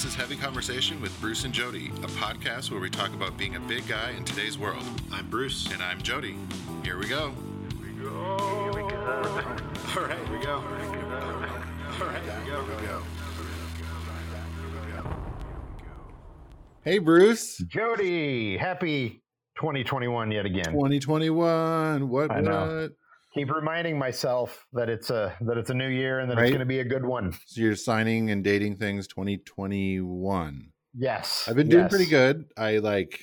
This is Heavy Conversation with Bruce and Jody, a podcast where we talk about being a big guy in today's world. I'm Bruce. And I'm Jody. Here we go. All right, here we go. All right, here we go. Here we go. Hey, Bruce. Jody, happy 2021 yet again. 2021. What? I know. What? Keep reminding myself that it's a that it's a new year and that Right. it's going to be a good one. So you're signing and dating things 2021. Yes, I've been doing yes. pretty good. I like,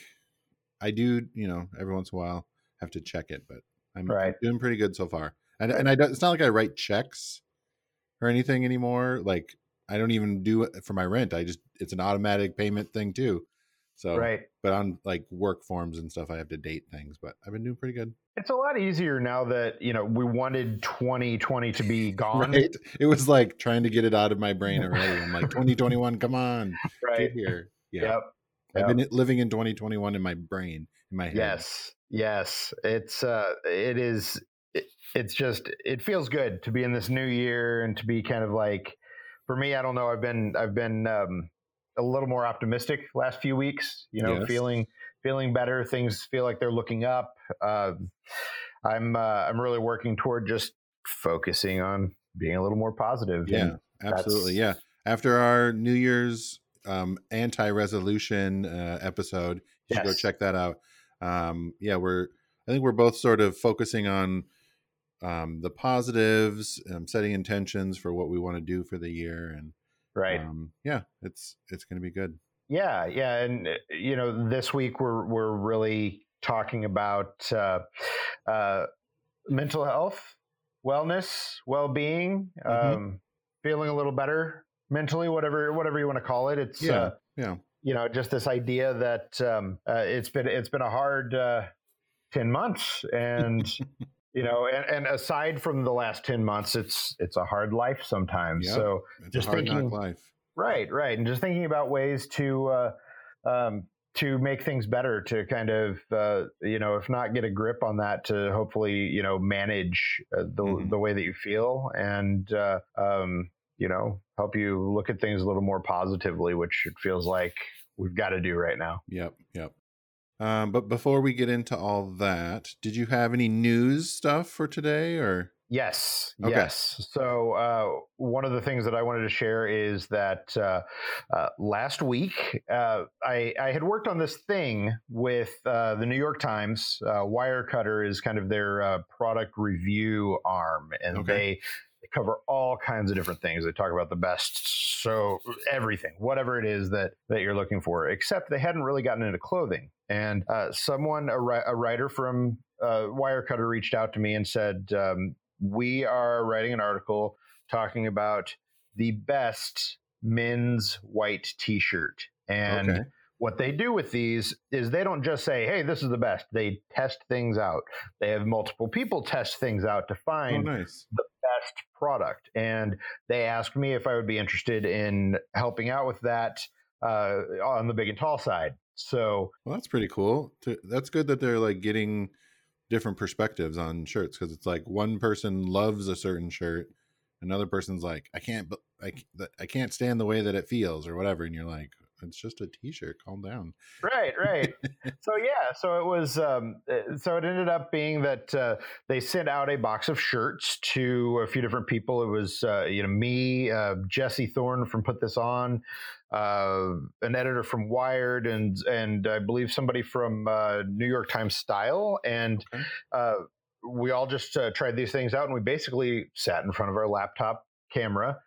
I do, you know, every once in a while have to check it, but I'm, Right. doing pretty good so far. And, and I don't, it's not like I write checks or anything anymore. Like I don't even do it for my rent. I just, it's an automatic payment thing too. So, Right. but on like work forms and stuff, I have to date things, but I've been doing pretty good. It's a lot easier now that you know we wanted 2020 to be gone. Right. It was like trying to get it out of my brain already. I'm like, 2021, come on, Right. get here. Yeah. Yep. I've Yep. been living in 2021 in my brain, in my head. Yes. Yes. It's uh it is it, it's just it feels good to be in this new year and to be kind of like for me I don't know I've been I've been um a little more optimistic last few weeks, you know, Yes. feeling feeling better, things feel like they're looking up. Um I'm uh I'm really working toward just focusing on being a little more positive. Yeah, absolutely. Yeah. After our New Year's um, anti-resolution uh, episode, you should go check that out. Um, yeah, we're. I think we're both sort of focusing on um, the positives, um, setting intentions for what we want to do for the year, and right. um, yeah, it's it's going to be good. Yeah, yeah, and uh, you know, this week we're we're really talking about uh, uh, mental health, wellness, well-being, Mhm. um, feeling a little better mentally, whatever whatever you want to call it. It's Yeah, uh, yeah, you know just this idea that um, uh, it's been it's been a hard uh, ten months, and you know, and, and aside from the last ten months, it's it's a hard life sometimes. Yep. So Just a hard thinking- life. Right, right, and just thinking about ways to uh, um, to make things better, to kind of uh, you know, if not get a grip on that, to hopefully you know manage uh, the Mhm. the way that you feel, and uh, um, you know, help you look at things a little more positively, which it feels like we've got to do right now. Yep, yep. Um, but before we get into all that, did you have any news stuff for today, or Yes, Okay. yes. So uh, one of the things that I wanted to share is that uh, uh, last week uh, I, I had worked on this thing with uh, the New York Times. Uh, Wirecutter is kind of their uh, product review arm, and Okay. they they cover all kinds of different things. They talk about the best, so everything, whatever it is that that you're looking for. Except they hadn't really gotten into clothing, and uh, someone, a, ri- a writer from uh, Wirecutter, reached out to me and said. Um, we are writing an article talking about the best men's white t-shirt and okay? what they do with these is they don't just say hey this is the best they test things out they have multiple people test things out to Oh, find nice. the best product and they asked me if i would be interested in helping out with that uh, on the big and tall side so Well, that's pretty cool. That's good that they're like getting different perspectives on shirts because it's like one person loves a certain shirt, another person's like, I can't, I, I can't stand the way that it feels or whatever, and you're like, it's just a t-shirt. Calm down. right right so yeah so it was um, uh, so it ended up being that uh, they sent out a box of shirts to a few different people it was uh, you know me uh, Jesse Thorn from put this on uh, an editor from wired and and i believe somebody from uh, new york times style and Okay. uh, we all just uh, tried these things out and we basically sat in front of our laptop camera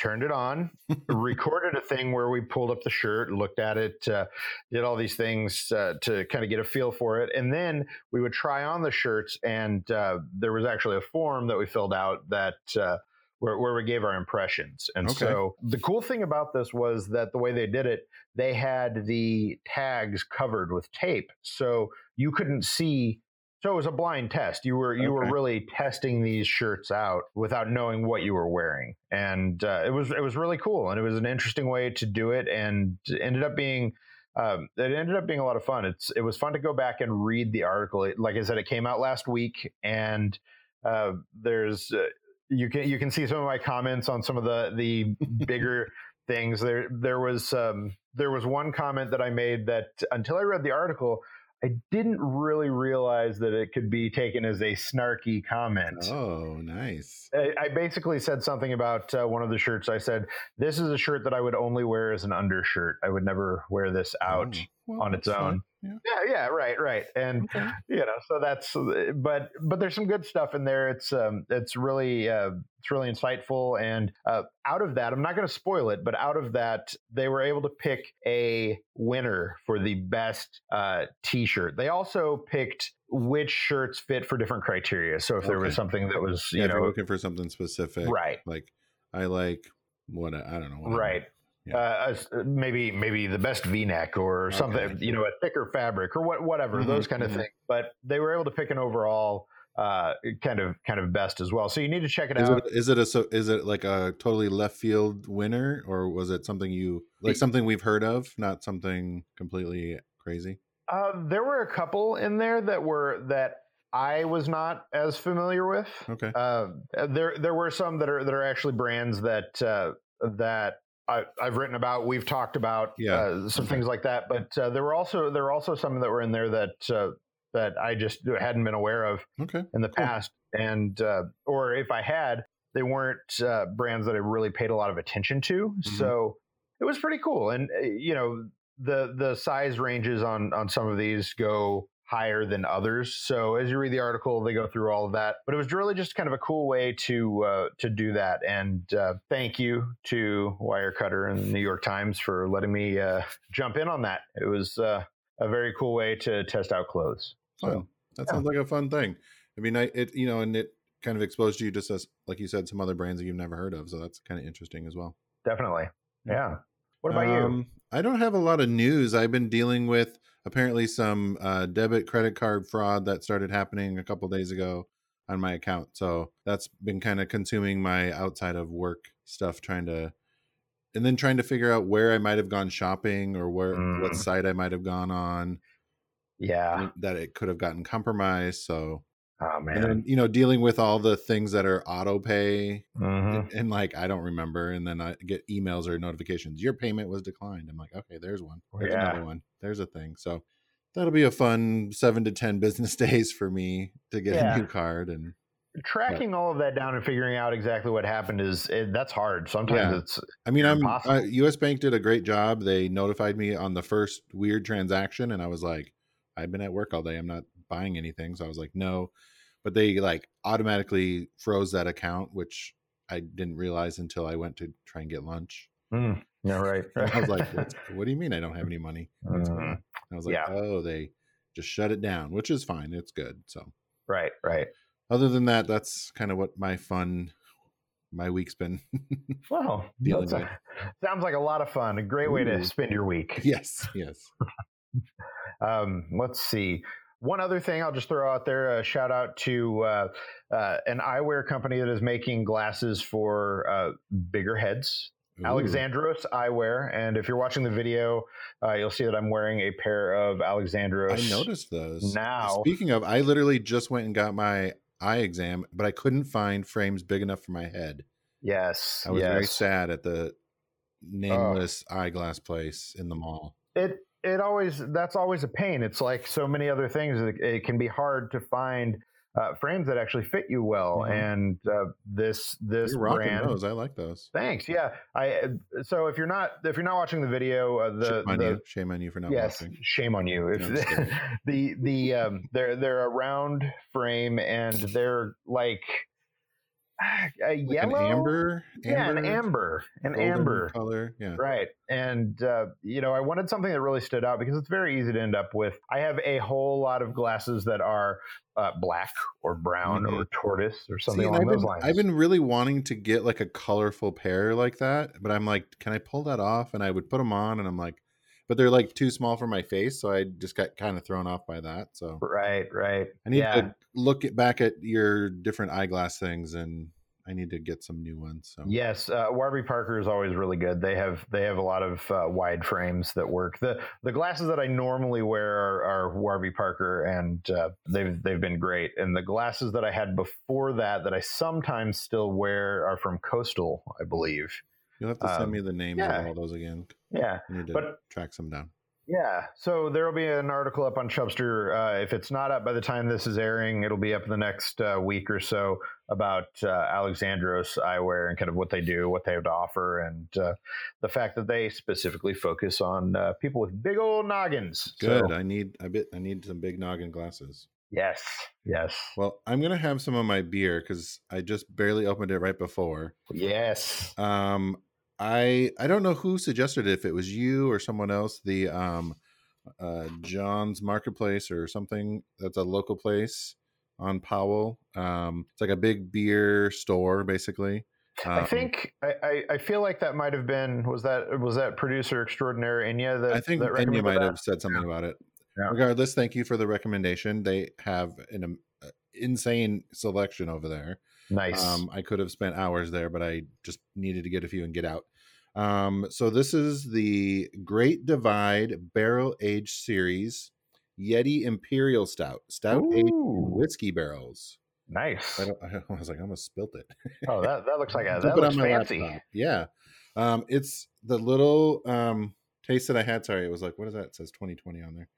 turned it on recorded a thing where we pulled up the shirt looked at it uh, did all these things uh, to kind of get a feel for it and then we would try on the shirts and uh, there was actually a form that we filled out that uh, where, where we gave our impressions and Okay. so the cool thing about this was that the way they did it they had the tags covered with tape so you couldn't see so it was a blind test you were you were really testing these shirts out without knowing what you were wearing and uh, it was it was really cool and it was an interesting way to do it and it ended up being um, it ended up being a lot of fun. It's it was fun to go back and read the article. It, like I said, it came out last week, and uh, there's uh, you can you can see some of my comments on some of the the bigger things. There there was um, there was one comment that I made that until I read the article, I didn't really realize that it could be taken as a snarky comment. Oh, nice. I, I basically said something about uh, one of the shirts. I said, "This is a shirt that I would only wear as an undershirt. I would never wear this out." Oh, well, on its own. fine. Yeah. Yeah, yeah, right, right. And Okay. you know, so that's but but there's some good stuff in there. It's um it's really uh it's really insightful and uh out of that, I'm not going to spoil it, but out of that they were able to pick a winner for the best uh t-shirt. They also picked which shirts fit for different criteria. So if there was something that was, Yeah, you you're know, looking for something specific, right, Like I like what I don't know. right. Yeah. Uh, maybe maybe the best V-neck or something, Okay. you know, a thicker fabric or what, whatever Mhm, those kind of mhm. things. But they were able to pick an overall uh, kind of kind of best as well. So you need to check it Is out. it, is it a so is it like a totally left field winner or was it something you like something we've heard of, not something completely crazy? Uh, there were a couple in there that were that I was not as familiar with. Okay. Uh, there there were some that are that are actually brands that uh, that I, I've written about. We've talked about Yeah. uh, some things like that. But uh, there were also there were also some that were in there that uh, that I just hadn't been aware of Okay. in the Cool. past, and uh, or if I had, they weren't uh, brands that I really paid a lot of attention to. Mm-hmm. So it was pretty cool, and uh, you know the the size ranges on on some of these go higher than others. So as you read the article, they go through all of that. But it was really just kind of a cool way to uh, to do that. And uh, thank you to Wirecutter and the New York Times for letting me uh, jump in on that. It was uh, a very cool way to test out clothes. Fun. So that yeah. sounds like a fun thing. I mean, I it you know, and it kind of exposed you just as like you said, some other brands that you've never heard of. So that's kind of interesting as well. definitely, yeah. What about you? Um, I don't have a lot of news. I've been dealing with apparently some uh, debit credit card fraud that started happening a couple days ago on my account. So that's been kind of consuming my outside of work stuff, trying to, and then trying to figure out where I might have gone shopping or where what Mm. site I might have gone on Yeah. that it could have gotten compromised. So Oh and then you know dealing with all the things that are auto pay Mhm. and, and, like I don't remember, and then I get emails or notifications. Your payment was declined. I'm like, okay, there's one. There's Yeah. another one. There's a thing. So that'll be a fun seven to ten business days for me to get Yeah. a new card. And Tracking all of that down and figuring out exactly what happened is it, that's hard. Sometimes Yeah. it's I mean, I'm uh, U.S. Bank did a great job. They notified me on the first weird transaction, and I was like, I've been at work all day. I'm not buying anything, so I was like, no. But they like automatically froze that account, which I didn't realize until I went to try and get lunch. Mm, yeah, right. I was like, "What do you mean I don't have any money?" Mm. I was like, Yeah. "Oh, they just shut it down," which is fine. It's good. So, right, right. other than that, that's kind of what my fun, my week's been. Well, Dealing a- sounds like a lot of fun. A great way Ooh. to spend your week. yes, yes. Um, let's see. One other thing I'll just throw out there: a shout out to uh, uh, an eyewear company that is making glasses for uh, bigger heads. Ooh. Alexandros Eyewear, and if you're watching the video, uh, you'll see that I'm wearing a pair of Alexandros. I noticed those. Now- speaking of, I literally just went and got my eye exam, but I couldn't find frames big enough for my head. Yes, I was very sad at the nameless eyeglass place in the mall. it it always that's always a pain it's like so many other things it, it can be hard to find uh, frames that actually fit you well Mhm. and uh, this this You're brand those. I like those. thanks yeah i uh, so if you're not if you're not watching the video uh, the, Shame on the you. Shame on you for not yes watching. shame on you if No, I'm just kidding. the the um they're they're a round frame and they're like ah, a Like yellow an amber, yeah an amber an amber color. Yeah. Right. And, uh, you know, I wanted something that really stood out because it's very easy to end up with. I have a whole lot of glasses that are uh, black or brown or tortoise or something See, along I've those been, lines. I've been really wanting to get like a colorful pair like that, but I'm like, can I pull that off? And I would put them on, and I'm like, but they're like too small for my face, so I just got kind of thrown off by that. So right, right. I need yeah. to look at, back at your different eyeglass things, and I need to get some new ones. So Yes, uh, Warby Parker is always really good. They have they have a lot of uh, wide frames that work. the The glasses that I normally wear are, are Warby Parker, and uh, they've they've been great. And the glasses that I had before that, that I sometimes still wear, are from Coastal, I believe. You'll have to send Um, me the names yeah. of all those again. Yeah, I need to But- track some down. Yeah, so there will be an article up on Chubstr. Uh, if it's not up by the time this is airing, it'll be up in the next uh, week or so about uh, Alexandros Eyewear and kind of what they do, what they have to offer, and uh, the fact that they specifically focus on uh, people with big old noggins. Good. So, I need I bit I need some big noggin glasses. yes, yes, Well, I'm gonna have some of my beer because I just barely opened it right before. yes. Um, I I don't know who suggested it, if it was you or someone else. The um, uh, John's Marketplace or something. That's a local place on Powell. Um, it's like a big beer store, basically. I Um, think I, I, I feel like that might have been was that was that producer extraordinaire Inya that I think that Enya might that? have said something about it. Yeah. Regardless, thank you for the recommendation. They have an um, insane selection over there. nice. Um, I could have spent hours there, but I just needed to get a few and get out. Um, so this is the Great Divide Barrel Age Series Yeti Imperial Stout, stout aged in whiskey barrels. nice. I, don't, I was like, I almost spilt it. Oh, that that looks like a that looks fancy. laptop. Yeah. Um, it's the little um, taste that I had. Sorry, it was like, what is that? It says 2020 on there.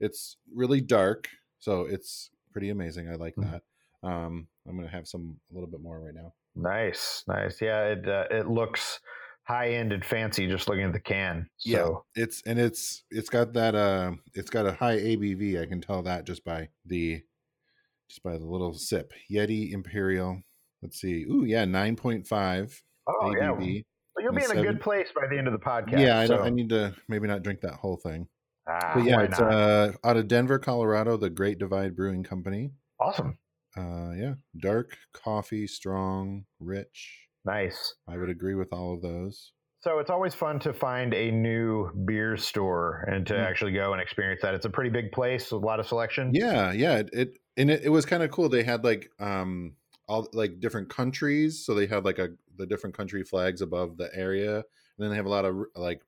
It's really dark, so it's pretty amazing. I like Mhm. that. Um, I'm gonna have some a little bit more right now. Nice, nice. Yeah, it uh, it looks high end and fancy just looking at the can. So It's and it's it's got that uh, it's got a high ABV. I can tell that just by the just by the little sip. Yeti Imperial. Let's see. Ooh, yeah, 9.5 oh yeah, ABV. Well, you'll be in a good place by the end of the podcast. Yeah, I, so, I need to maybe not drink that whole thing. ah, but yeah, it's uh, out of Denver, Colorado, the Great Divide Brewing Company. awesome, Uh, yeah, dark coffee, strong, rich. Nice. I would agree with all of those. So it's always fun to find a new beer store and to Mm. actually go and experience that. It's a pretty big place, a lot of selection. Yeah, yeah. It, it and it, it was kind of cool. They had like um all like different countries, so they had like a the different country flags above the area, and then they have a lot of like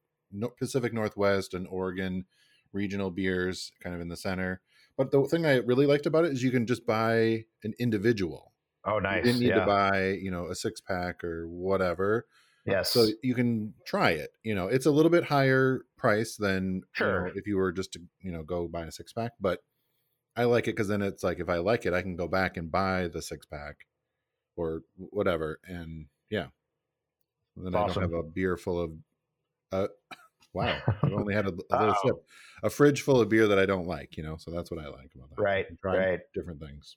Pacific Northwest and Oregon regional beers kind of in the center. But the thing I really liked about it is you can just buy an individual. Oh, nice. You didn't need yeah. to buy, you know, a six pack or whatever. yes. So you can try it. You know, it's a little bit higher price than Sure. you know, if you were just to, you know, go buy a six pack. But I like it because then it's like if I like it, I can go back and buy the six pack or whatever. And yeah. And then I don't have a beer full of uh wow. I've only had a, a little sip. A fridge full of beer that I don't like, you know. So that's what I like about that. Right, right. different things.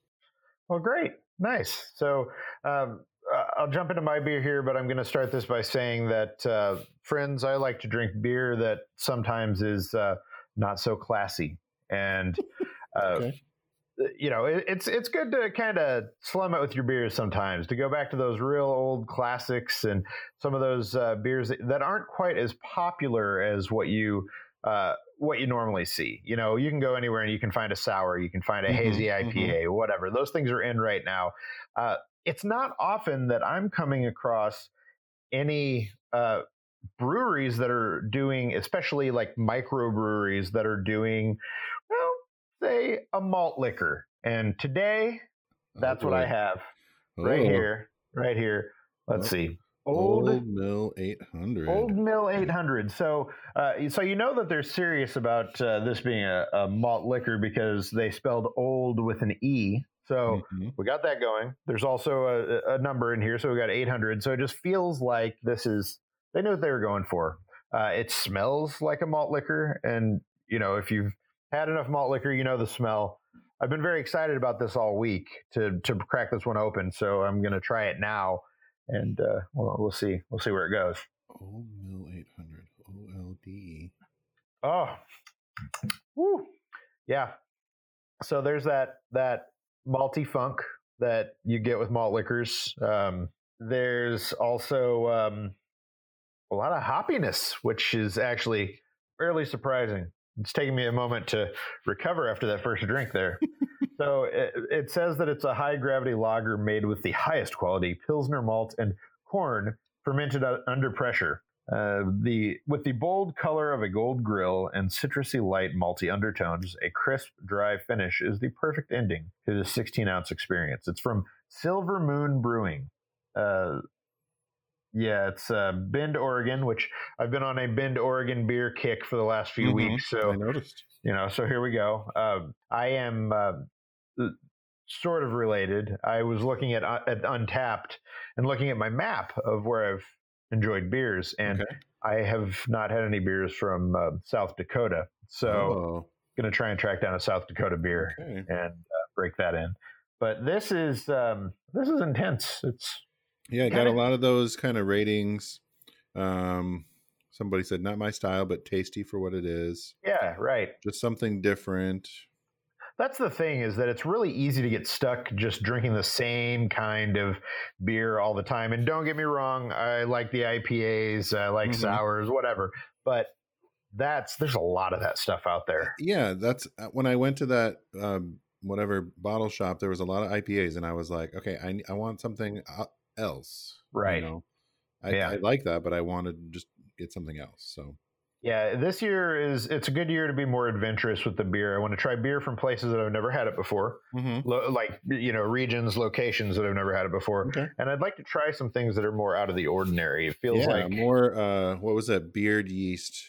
Well, great, nice. So um, uh, I'll jump into my beer here, but I'm going to start this by saying that, uh, friends, I like to drink beer that sometimes is uh, not so classy, and uh, Okay. you know, it, it's it's good to kind of slum it with your beers sometimes to go back to those real old classics and some of those uh, beers that, that aren't quite as popular as what you. What you normally see, you know, you can go anywhere and you can find a sour, you can find a Mhm, hazy. IPA, whatever. Those things are in right now. Uh, it's not often that I'm coming across any uh, breweries that are doing, especially like microbreweries that are doing, well, say a malt liquor. And today, that's Oh, what I have right Oh, here, right here. Let's Oh. see. Old, Old Mill 800. Old Mill 800. So, uh, so you know that they're serious about uh, this being a, a malt liquor because they spelled old with an e. So Mhm. we got that going. There's also a, a number in here, so we got 800. So it just feels like this is they knew what they were going for. Uh, it smells like a malt liquor, and you know if you've had enough malt liquor, you know the smell. I've been very excited about this all week to to crack this one open, so I'm going to try it now, and uh, we'll, we'll see we'll see where it goes. Old Mill 800. OLD. Oh, woo, yeah. So there's that that malty funk that you get with malt liquors. Um, there's also um, a lot of hoppiness, which is actually fairly surprising. It's taking me a moment to recover after that first drink there. So it, it says that it's a high gravity lager made with the highest quality pilsner malt and corn fermented under pressure. Uh, the with the bold color of a gold grill and citrusy light malty undertones, a crisp, dry finish is the perfect ending to this 16 ounce experience. It's from Silver Moon Brewing. Uh, Yeah, it's uh, Bend, Oregon, which I've been on a Bend, Oregon beer kick for the last few Mhm. weeks. So I noticed. you know, so here we go. Um, I am uh, sort of related. I was looking at uh, at Untappd and looking at my map of where I've enjoyed beers, and Okay. I have not had any beers from uh, South Dakota. So Oh, going to try and track down a South Dakota beer okay. and uh, break that in. But this is um, this is intense. It's Yeah, I got Kinda- a lot of those kind of ratings. Um, somebody said not my style, but tasty for what it is. yeah, right. Just something different. That's the thing is that it's really easy to get stuck just drinking the same kind of beer all the time. And don't get me wrong, I like the IPAs, I like Mhm. sours, whatever. But that's there's a lot of that stuff out there. Yeah, that's uh, when I went to that um, whatever bottle shop. There was a lot of IPAs, and I was like, okay, I I want something else, right? you know? I, Yeah. I like that, but I wanted to just get something else. So Yeah, this year is it's a good year to be more adventurous with the beer. I want to try beer from places that I've never had it before, mm-hmm. Lo- like you know regions, locations that I've never had it before. okay, And I'd like to try some things that are more out of the ordinary. It feels yeah, like more. Uh, what was that? Beard yeast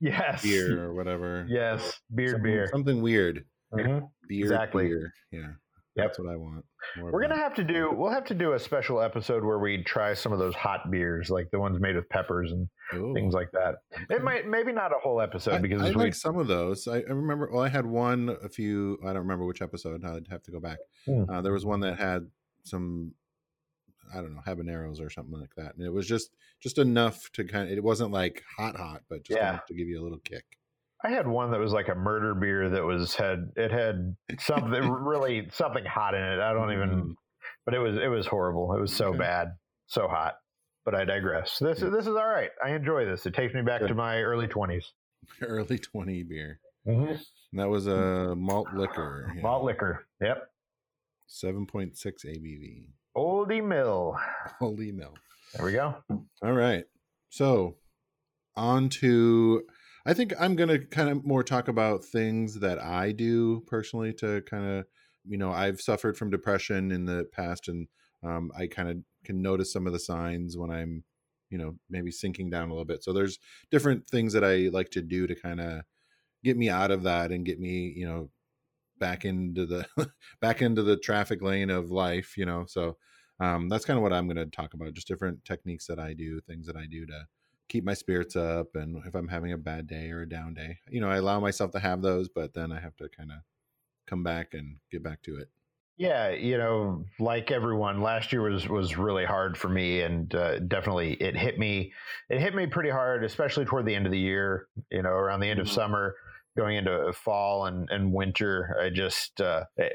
yes, beer or whatever. yes, beard something, beer. something weird. Mhm. Beard Exactly. beer. Yeah, that's what I want. More We're gonna have to do. We'll have to do a special episode where we try some of those hot beers, like the ones made with peppers and Ooh, things like that. It might, maybe not a whole episode I, because I like some of those. I, I remember. Well, I had one a few. I don't remember which episode. I'd have to go back. Hmm. Uh, there was one that had some. I don't know habaneros or something like that, and it was just just enough to kind of. It wasn't like hot hot, but just Yeah. enough to give you a little kick. I had one that was like a murder beer that was had it had something really something hot in it. I don't even. Mm. But it was it was horrible. It was so Okay. bad, so hot. But I digress. This Yeah. is this is all right. I enjoy this. It takes me back Good. to my early 20s Early twenty beer. Mm-hmm. That was a malt liquor. yeah. Malt liquor. Yep. Seven point six ABV. Oldie Mill. Oldie Mill. There we go. All right. So, on to I think I'm going to kind of more talk about things that I do personally to kind of, you know, I've suffered from depression in the past and um, I kind of can notice some of the signs when I'm, you know, maybe sinking down a little bit. So, there's different things that I like to do to kind of get me out of that and get me, you know, back into the back into the traffic lane of life, you know. So, um, that's kind of what I'm going to talk about. Just different techniques that I do, things that I do to keep my spirits up. And if I'm having a bad day or a down day, you know, I allow myself to have those, but then I have to kind of come back and get back to it. Yeah, you know, like everyone, last year was was really hard for me, and uh, definitely it hit me. It hit me pretty hard, especially toward the end of the year. You know, around the end of summer, going into fall and and winter. I just, uh, it,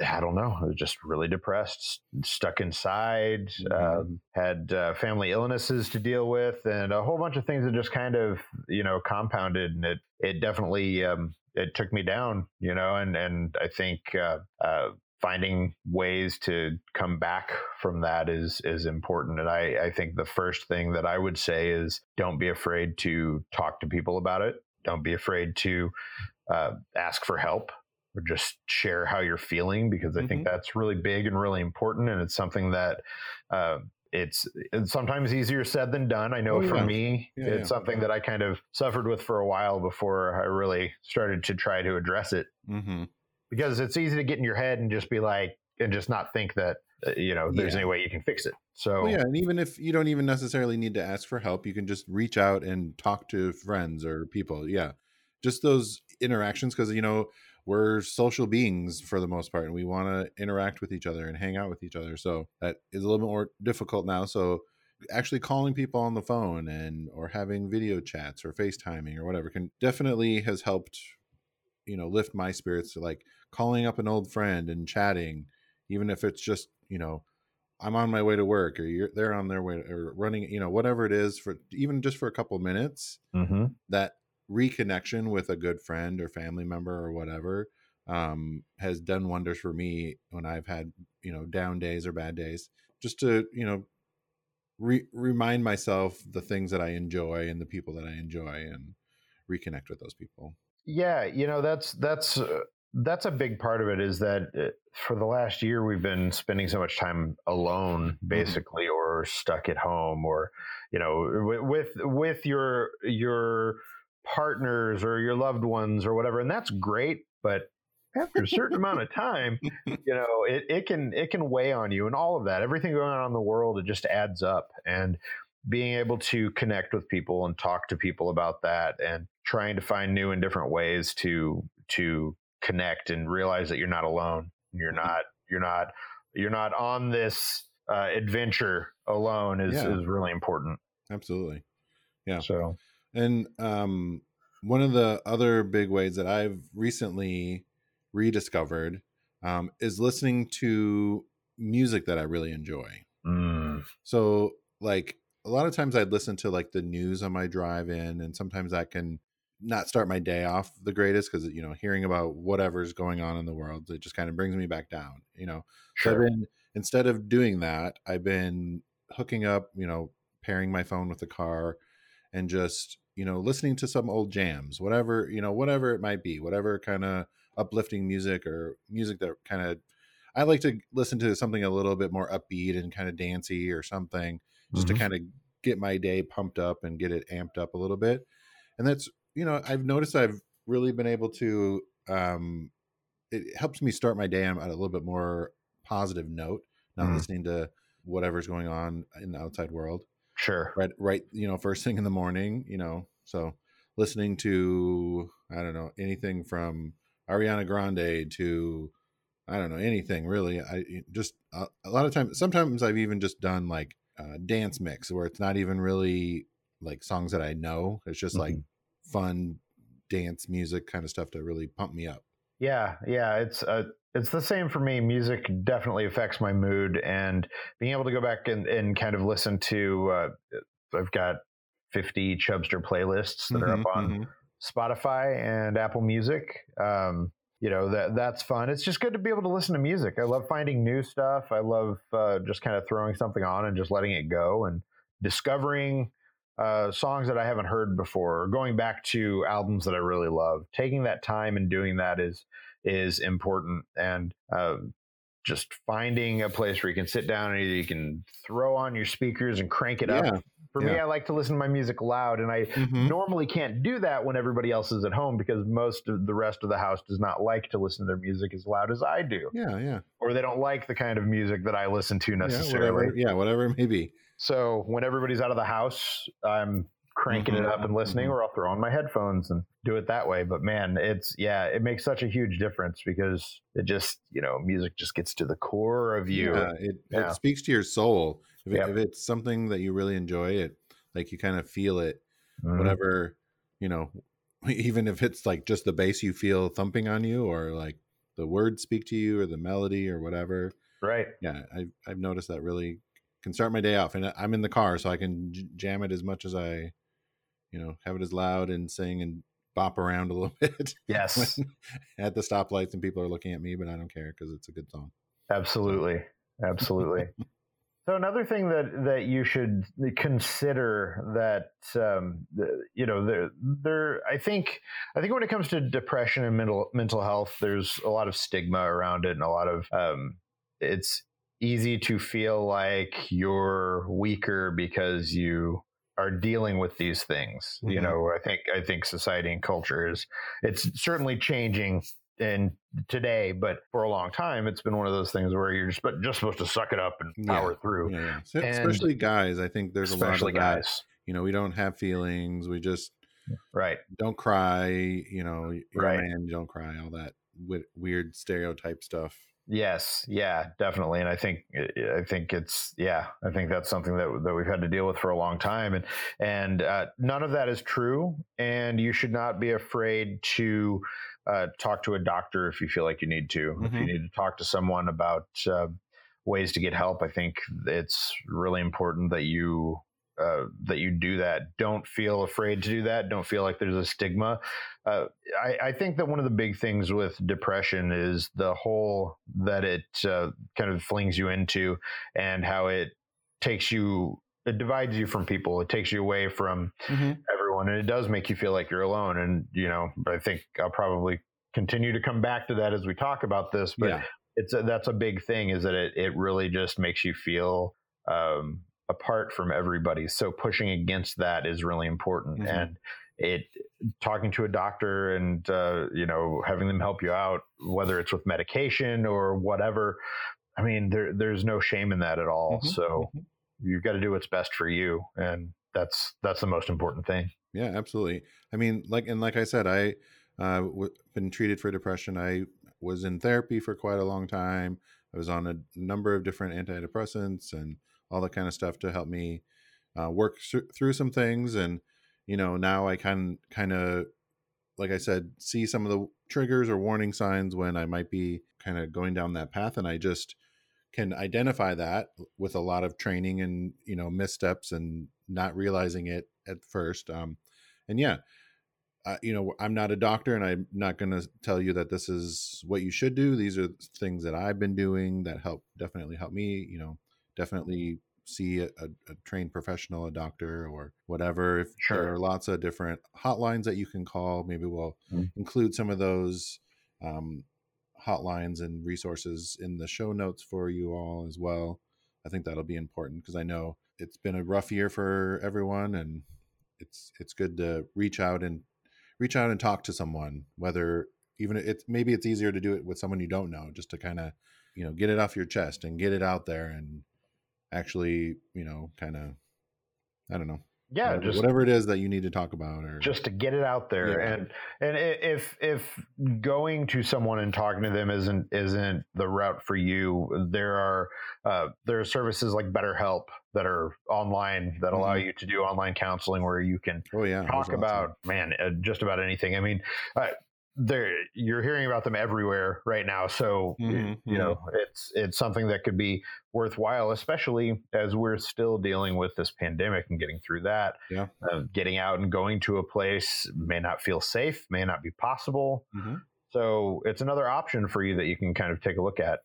I don't know, I was just really depressed, stuck inside. Um, had uh, family illnesses to deal with, and a whole bunch of things that just kind of, you know, compounded, and it it definitely um, it took me down. You know, and and I think. Uh, uh, finding ways to come back from that is is important and I, I think the first thing that i would say is don't be afraid to talk to people about it don't be afraid to uh, ask for help or just share how you're feeling because i think that's really big and really important and it's something that uh, it's, it's sometimes easier said than done i know Oh, for yeah. me Yeah, it's yeah. something that i kind of suffered with for a while before i really started to try to address it Mm-hmm. because it's easy to get in your head and just be like and just not think that uh, you know there's Yeah. any way you can fix it so Well, yeah, and even if you don't even necessarily need to ask for help, you can just reach out and talk to friends or people. Yeah, just those interactions because you know we're social beings for the most part, and we want to interact with each other and hang out with each other. So that is a little bit more difficult now. So actually calling people on the phone and or having video chats or FaceTiming or whatever can definitely has helped you know lift my spirits like calling up an old friend and chatting even if it's just you know I'm on my way to work or you're they're on their way or running, you know, whatever it is for even just for a couple of minutes, hmm that reconnection with a good friend or family member or whatever um, has done wonders for me when I've had, you know, down days or bad days just to, you know, re- remind myself the things that I enjoy and the people that I enjoy and reconnect with those people. yeah you know that's that's uh, that's a big part of it is that uh, for the last year we've been spending so much time alone Mm-hmm. basically or stuck at home or you know wi- with with your your partners or your loved ones or whatever and that's great but after a certain amount of time you know it, it can it can weigh on you and all of that everything going on in the world it just adds up and being able to connect with people and talk to people about that and trying to find new and different ways to to connect and realize that you're not alone you're Mhm. not you're not you're not on this uh, adventure alone is Yeah. is really important Absolutely. Yeah. so And um, one of the other big ways that I've recently rediscovered um, is listening to music that I really enjoy. mm, So, like, a lot of times I'd listen to like the news on my drive in, and sometimes that can not start my day off the greatest because, you know, hearing about whatever's going on in the world, it just kind of brings me back down, you know. So I've been instead of doing that, I've been hooking up, you know, pairing my phone with the car and just, you know, listening to some old jams, whatever, you know, whatever it might be, whatever kind of uplifting music or music that kind of I like to listen to something a little bit more upbeat and kind of dancey or something just Mhm. to kind of get my day pumped up and get it amped up a little bit. And that's, you know, I've noticed I've really been able to um it helps me start my day on a little bit more positive note, not Mhm. listening to whatever's going on in the outside world. Sure Right right, you know, first thing in the morning, you know. So listening to I don't know, anything from Ariana Grande to I don't know anything really. I just uh, a lot of times sometimes I've even just done like uh, dance mix where it's not even really like songs that I know. It's just like fun dance music kind of stuff to really pump me up. Yeah, yeah, it's uh, it's the same for me. Music definitely affects my mood, and being able to go back and, and kind of listen to, uh, I've got fifty Chubstr playlists that are Mhm, up on mhm. Spotify and Apple Music. Um, you know that that's fun. It's just good to be able to listen to music. I love finding new stuff. I love uh, just kind of throwing something on and just letting it go and discovering uh, songs that I haven't heard before, or going back to albums that I really love. Taking that time and doing that is is important, and uh, just finding a place where you can sit down and either you can throw on your speakers and crank it Yeah. up. For me. I like to listen to my music loud, and I Mhm. normally can't do that when everybody else is at home because most of the rest of the house does not like to listen to their music as loud as I do, Yeah, yeah. or they don't like the kind of music that I listen to Yeah, necessarily. whatever. Yeah, whatever it may be. So when everybody's out of the house, I'm cranking it up and listening, Mhm. or I'll throw on my headphones and do it that way. But man, it's yeah, it makes such a huge difference because it just you know music just gets to the core of you. Yeah, it, Yeah. it speaks to your soul. If, it, Yep. if it's something that you really enjoy, it like you kind of feel it. Mhm. Whatever you know, even if it's like just the bass you feel thumping on you, or like the words speak to you, or the melody, or whatever. Right. Yeah, I've I've noticed that really can start my day off, and I'm in the car, so I can j- jam it as much as I, you know, have it as loud and sing and bop around a little bit Yes. at the stoplights and people are looking at me, but I don't care because it's a good song. Absolutely. Absolutely. so another thing that that you should consider that um, the- you know there there I think I think when it comes to depression and mental mental health, there's a lot of stigma around it and a lot of um, it's easy to feel like you're weaker because you are dealing with these things. You Mhm. know, I think I think society and culture is it's certainly changing in today, but for a long time, it's been one of those things where you're just but just supposed to suck it up and Yeah. power through. Yeah, yeah. So- And- especially guys. I think there's a lot of that. guys, You know, we don't have feelings. We just right? don't cry. You know, you're Right. a man, you don't cry. All that weird stereotype stuff. Yes, yeah, definitely, and I think I think it's yeah, I think that's something that that we've had to deal with for a long time, and and uh, none of that is true, and you should not be afraid to uh, talk to a doctor if you feel like you need to. If you Mhm. need to talk to someone about uh, ways to get help, I think it's really important that you. Uh, that you do that. Don't feel afraid to do that. Don't feel like there's a stigma. Uh, I, I think that one of the big things with depression is the hole that it uh, kind of flings you into and how it takes you, it divides you from people. It takes you away from everyone. And it does make you feel like you're alone. And, you know, I think I'll probably continue to come back to that as we talk about this, but yeah. it's a, that's a big thing is that it, it really just makes you feel um, apart from everybody. So pushing against that is really important. Mhm. And it talking to a doctor and uh, you know having them help you out, whether it's with medication or whatever. I mean, there there's no shame in that at all. Mhm. So Mhm. you've got to do what's best for you, and that's that's the most important thing. Yeah, absolutely. I mean, like and like I said, I uh w- been treated for depression. I was in therapy for quite a long time. I was on a number of different antidepressants and all that kind of stuff to help me uh, work thr- through some things. And you know, now I can kind of, like I said, see some of the triggers or warning signs when I might be kind of going down that path, and I just can identify that with a lot of training and you know missteps and not realizing it at first. Um, and yeah, uh, you know, I'm not a doctor, and I'm not going to tell you that this is what you should do. These are things that I've been doing that help definitely help me. You know, definitely see a, a, trained professional, a doctor, or whatever. If Sure. there are lots of different hotlines that you can call, maybe we'll Mhm. include some of those um, hotlines and resources in the show notes for you all as well. I think that'll be important because I know it's been a rough year for everyone, and it's it's good to reach out and reach out and talk to someone. Whether even it's maybe it's easier to do it with someone you don't know, just to kind of you know get it off your chest and get it out there and actually you know kind of I don't know Yeah, whatever, just whatever it is that you need to talk about or just to get it out there Yeah. and and if if going to someone and talking to them isn't isn't the route for you there are uh, there are services like betterhelp that are online that allow Mhm. you to do online counseling where you can oh yeah talk about man uh, just about anything i mean uh, there you're hearing about them everywhere right now. So Mhm, you know it's it's something that could be worthwhile especially as we're still dealing with this pandemic and getting through that Yeah. uh, getting out and going to a place may not feel safe may not be possible. Mhm, so it's another option for you that you can kind of take a look at.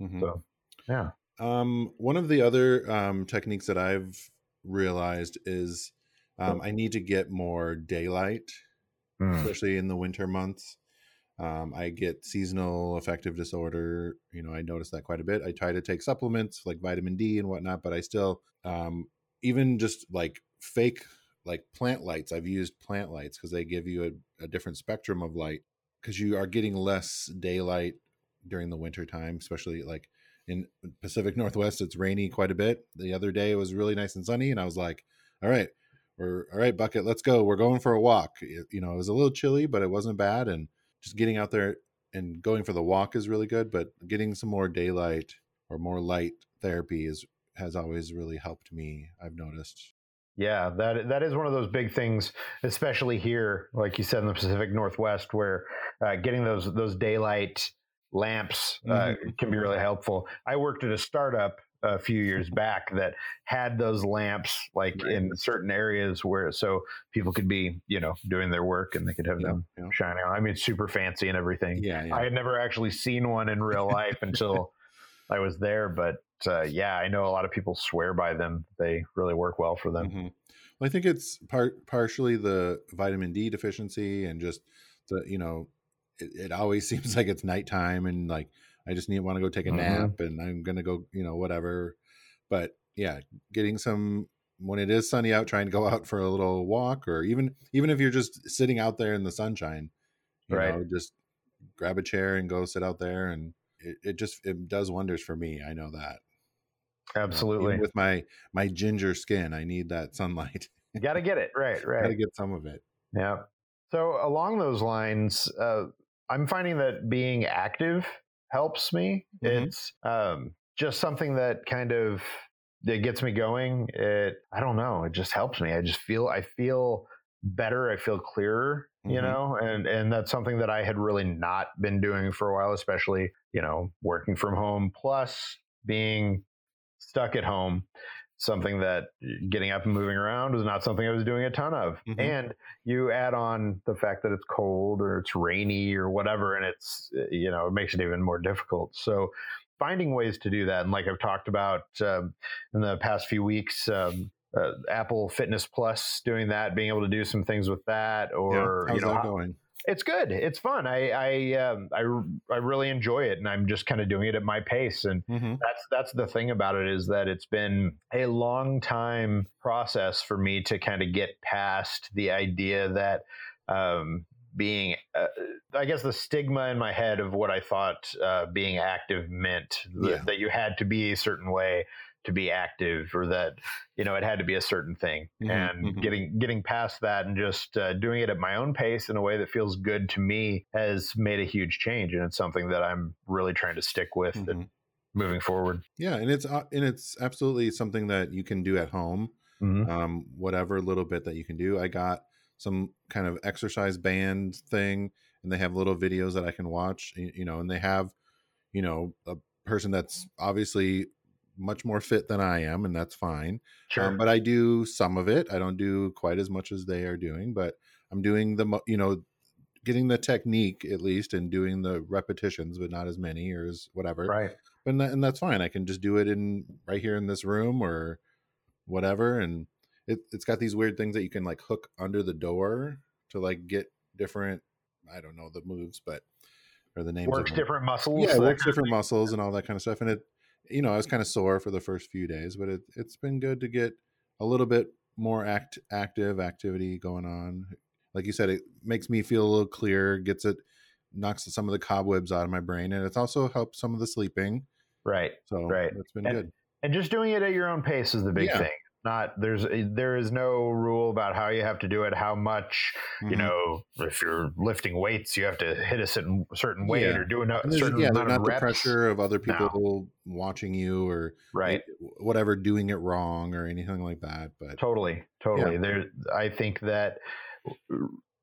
Mhm. so yeah. Um, one of the other um, techniques that I've realized is um, I need to get more daylight, Mm. especially in the winter months. Um, I get seasonal affective disorder. You know, I notice that quite a bit. I try to take supplements like vitamin D and whatnot, but I still, um, even just like fake like plant lights, I've used plant lights because they give you a, a different spectrum of light because you are getting less daylight during the winter time, especially like in Pacific Northwest, it's rainy quite a bit. The other day it was really nice and sunny, and I was like, "All right, we're all right, bucket, let's go. We're going for a walk." It- you know, it was a little chilly, but it wasn't bad, and just getting out there and going for the walk is really good. But getting some more daylight or more light therapy is has always really helped me. I've noticed. Yeah, that that is one of those big things, especially here, like you said in the Pacific Northwest, where uh, getting those those daylight lamps uh, Mhm. can be really helpful. I worked at a startup a few years back that had those lamps like Right. in certain areas where so people could be you know doing their work and they could have Yeah, them yeah. shining on. I mean, super fancy and everything. Yeah, yeah. I had never actually seen one in real life until I was there, but uh, yeah, I know a lot of people swear by them. They really work well for them. Mhm. Well, I think it's part partially the vitamin D deficiency and just the you know it, it always seems like it's nighttime and like I just need want to go take a Mhm. nap and I'm gonna go you know whatever, but yeah, getting some when it is sunny out, trying to go out for a little walk or even even if you're just sitting out there in the sunshine, you Right. know, just grab a chair and go sit out there and it, it just it does wonders for me. I know that. you know, even Absolutely. with my my ginger skin, I need that sunlight. You got to get it right, right. Got to right. get some of it. Yeah. So along those lines, uh, I'm finding that being active helps me. Mhm. It's um, just something that kind of that gets me going. It I don't know. It just helps me. I just feel I feel better. I feel clearer. You Mhm. know, and and that's something that I had really not been doing for a while, especially you know working from home plus being stuck at home something that getting up and moving around was not something I was doing a ton of. Mhm. And you add on the fact that it's cold or it's rainy or whatever, and it's, you know, it makes it even more difficult. So finding ways to do that. And like I've talked about um, in the past few weeks, um, uh, Apple Fitness Plus doing that, being able to do some things with that, or yeah. How's you know, going? It's good. It's fun. I I um, I I really enjoy it, and I'm just kind of doing it at my pace. And Mm-hmm. that's that's the thing about it is that it's been a long time process for me to kind of get past the idea that um, being uh, i guess the stigma in my head of what i thought uh, being active meant that, Yeah. that you had to be a certain way to be active or that you know it had to be a certain thing Mhm, and mhm. getting getting past that and just uh, doing it at my own pace in a way that feels good to me has made a huge change and it's something that i'm really trying to stick with and Mhm. moving forward Yeah, and it's uh, and it's absolutely something that you can do at home. Mhm. um, whatever little bit that you can do. I got some kind of exercise band thing, and they have little videos that I can watch. You know, and they have, you know, a person that's obviously much more fit than I am, and that's fine. sure Um, but I do some of it. I don't do quite as much as they are doing, but I'm doing the, you know, getting the technique at least and doing the repetitions, but not as many or as whatever right and that, and that's fine. I can just do it in right here in this room or whatever. And it, it's got these weird things that you can like hook under the door to like get different. I don't know the moves, but or the names. of works different muscles Yeah, it works different muscles and all that kind of stuff. And it, you know, I was kind of sore for the first few days, but it it's been good to get a little bit more act active activity going on. Like you said, it makes me feel a little clearer, gets it knocks some of the cobwebs out of my brain, and it's also helped some of the sleeping. right So Right. it's been And- good. and just doing it at your own pace is the big Yeah. thing not there's there is no rule about how you have to do it how much you Mhm. know if you're lifting weights you have to hit a certain certain weight Yeah. or do a no- certain yeah, amount of not the reps pressure of other No. people watching you or right whatever doing it wrong or anything like that. But totally totally there i think that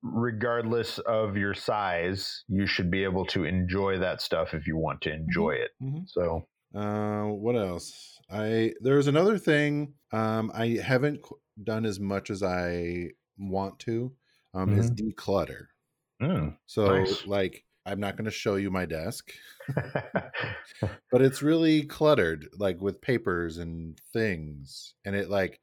regardless of your size you should be able to enjoy that stuff if you want to enjoy it Mhm. so Uh, what else? I there's another thing um, I haven't done as much as I want to. Um, Is declutter. mm. So Nice. like I'm not going to show you my desk, but it's really cluttered, like with papers and things, and it like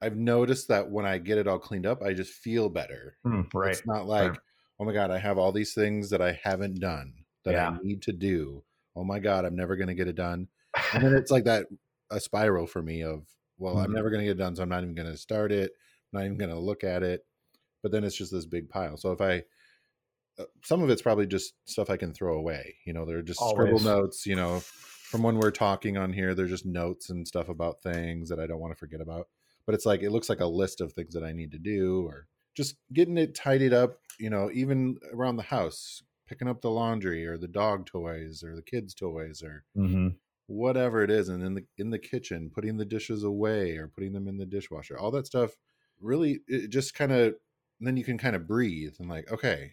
I've noticed that when I get it all cleaned up, I just feel better. Mm, right It's not like, Right. oh my god, I have all these things that I haven't done that Yeah. I need to do. Oh my god, I'm never going to get it done. And then it's like that a spiral for me of, well, I'm Mhm. never going to get it done, so I'm not even going to start it. I'm not even going to look at it. But then it's just this big pile. So if I uh, some of it's probably just stuff I can throw away. You know, they're just scribble notes, you know, from when we're talking on here, they're just notes and stuff about things that I don't want to forget about. But it's like it looks like a list of things that I need to do or just getting it tidied up, you know, even around the house, picking up the laundry or the dog toys or the kids' toys or hmm whatever it is and in the in the kitchen putting the dishes away or putting them in the dishwasher all that stuff really it just kind of then you can kind of breathe and like okay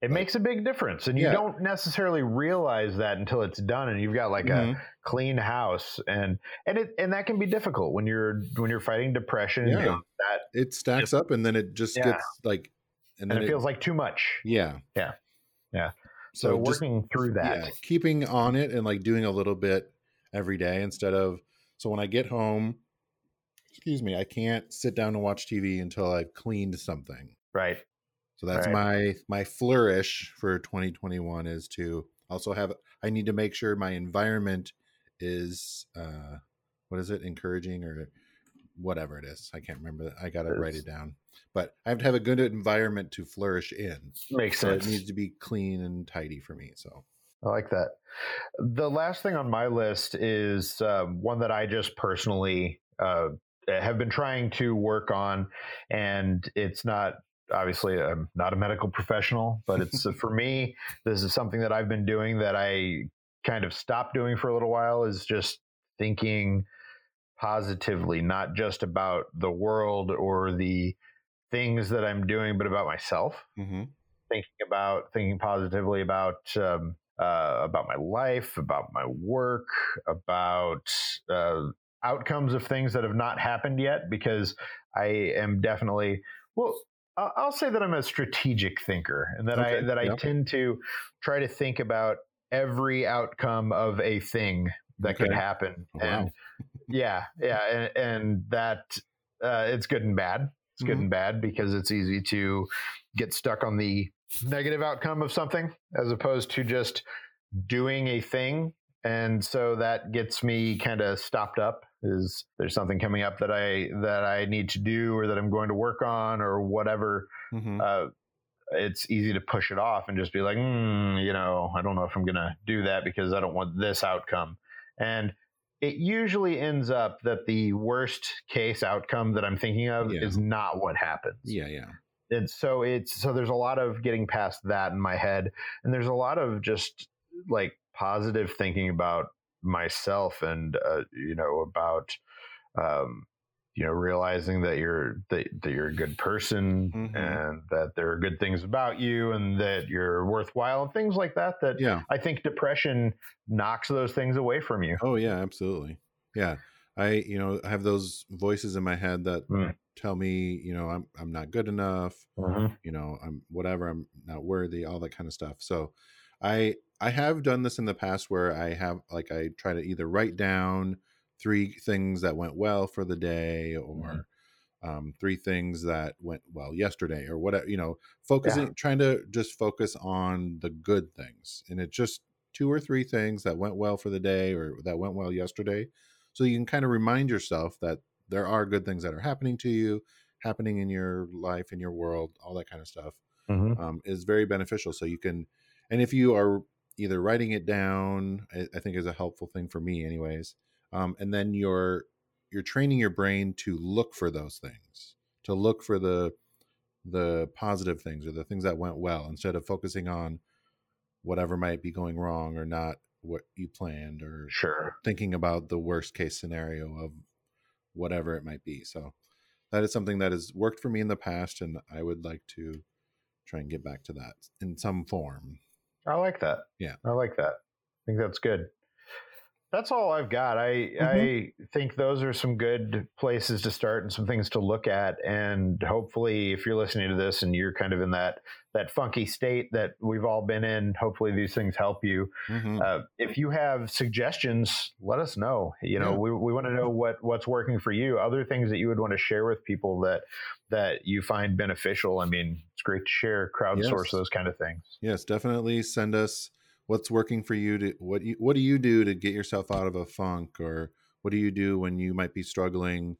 it Like- makes a big difference and you Yeah. don't necessarily realize that until it's done and you've got like a mhm, clean house and and it and that can be difficult when you're when you're fighting depression Yeah. dealing with that it stacks up and then it just Yeah. gets like and and then it feels like too much yeah Yeah. Yeah. So, working through that yeah, keeping on it and like doing a little bit every day instead of so when i get home excuse me i can't sit down and watch tv until i've cleaned something. Right. So that's Right. my my flourish for 2021 is to also have I need to make sure my environment is uh what is it? Encouraging or whatever it is. I can't remember. I got to write it down. But I have to have a good environment to flourish in. makes So it needs to be clean and tidy for me. So I like that. The last thing on my list is um, one that I just personally uh, have been trying to work on, and it's not obviously I'm not a medical professional, but it's for me. This is something that I've been doing that I kind of stopped doing for a little while. Is just thinking positively, not just about the world or the things that I'm doing, but about myself mhm. thinking about thinking positively about um, uh, about my life, about my work, about uh, outcomes of things that have not happened yet. Because I am definitely well. I'll say that I'm a strategic thinker, and that I that I yeah. tend to try to think about every outcome of a thing that could happen. Wow. And yeah, yeah, and, and that uh, it's good and bad. It's good Mhm. and bad because it's easy to get stuck on the negative outcome of something as opposed to just doing a thing. And so that gets me kind of stopped up. Is there's something coming up that I that I need to do or that I'm going to work on or whatever? Mhm. uh, it's easy to push it off and just be like, mm, you know, I don't know if I'm going to do that because I don't want this outcome. And it usually ends up that the worst case outcome that I'm thinking of Yeah. is not what happens. yeah, yeah. And so it's so there's a lot of getting past that in my head, and there's a lot of just like positive thinking about myself and uh, you know about um, you know realizing that you're that, that you're a good person Mhm. and that there are good things about you and that you're worthwhile and things like that that Yeah. I think depression knocks those things away from you. Oh yeah, absolutely. Yeah. I, you know, have those voices in my head that Mm. tell me, you know, I'm I'm not good enough, Mhm. you know, I'm whatever, I'm not worthy, all that kind of stuff. So I I have done this in the past where I have like I try to either write down three things that went well for the day or um, three things that went well yesterday or whatever, you know, focusing trying to just focus on the good things. And it's just two or three things that went well for the day or that went well yesterday. So you can kind of remind yourself that there are good things that are happening to you, happening in your life, in your world, all that kind of stuff Mhm. um, is very beneficial. So you can, and if you are either writing it down, I, I think is a helpful thing for me, anyways. Um, and then you're you're training your brain to look for those things, to look for the the positive things or the things that went well, instead of focusing on whatever might be going wrong or not what you planned or Sure. thinking about the worst case scenario of whatever it might be. So that is something that has worked for me in the past, and I would like to try and get back to that in some form. I like that. Yeah. I like that. I think that's good. That's all I've got. I Mm-hmm. I think those are some good places to start and some things to look at. And hopefully, if you're listening to this and you're kind of in that that funky state that we've all been in, hopefully these things help you. Mhm. Uh, if you have suggestions, let us know. You know, Yeah. we, we want to know what what's working for you. Other things that you would want to share with people that that you find beneficial. I mean, it's great to share, crowdsource Yes. those kind of things. Yes, definitely send us what's working for you to what you what do you do to get yourself out of a funk or what do you do when you might be struggling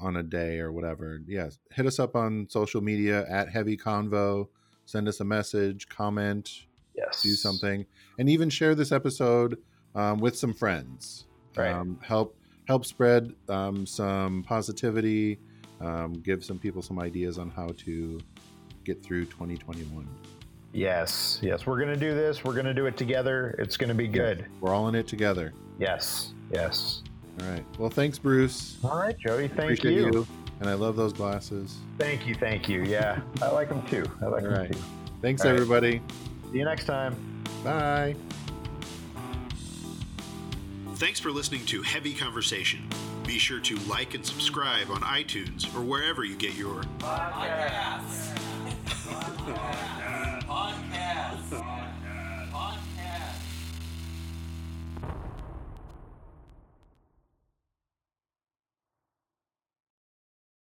on a day or whatever. Yes, hit us up on social media at Heavy Convo. Send us a message, comment, Yes, do something, and even share this episode um, with some friends. Right. Um, help help spread um, some positivity. Um, give some people some ideas on how to get through 2021. Yes, yes, we're gonna do this. We're gonna do it together. It's gonna be good. We're all in it together. Yes, yes. All right. Well, thanks, Bruce. All right, Jody. Thank Appreciate you. And I love those glasses. Thank you. Thank you. Yeah, I like them too. I like All them right. too. Thanks, All right. everybody. See you next time. Bye. Thanks for listening to Heavy Conversation. Be sure to like and subscribe on iTunes or wherever you get your Podcasts.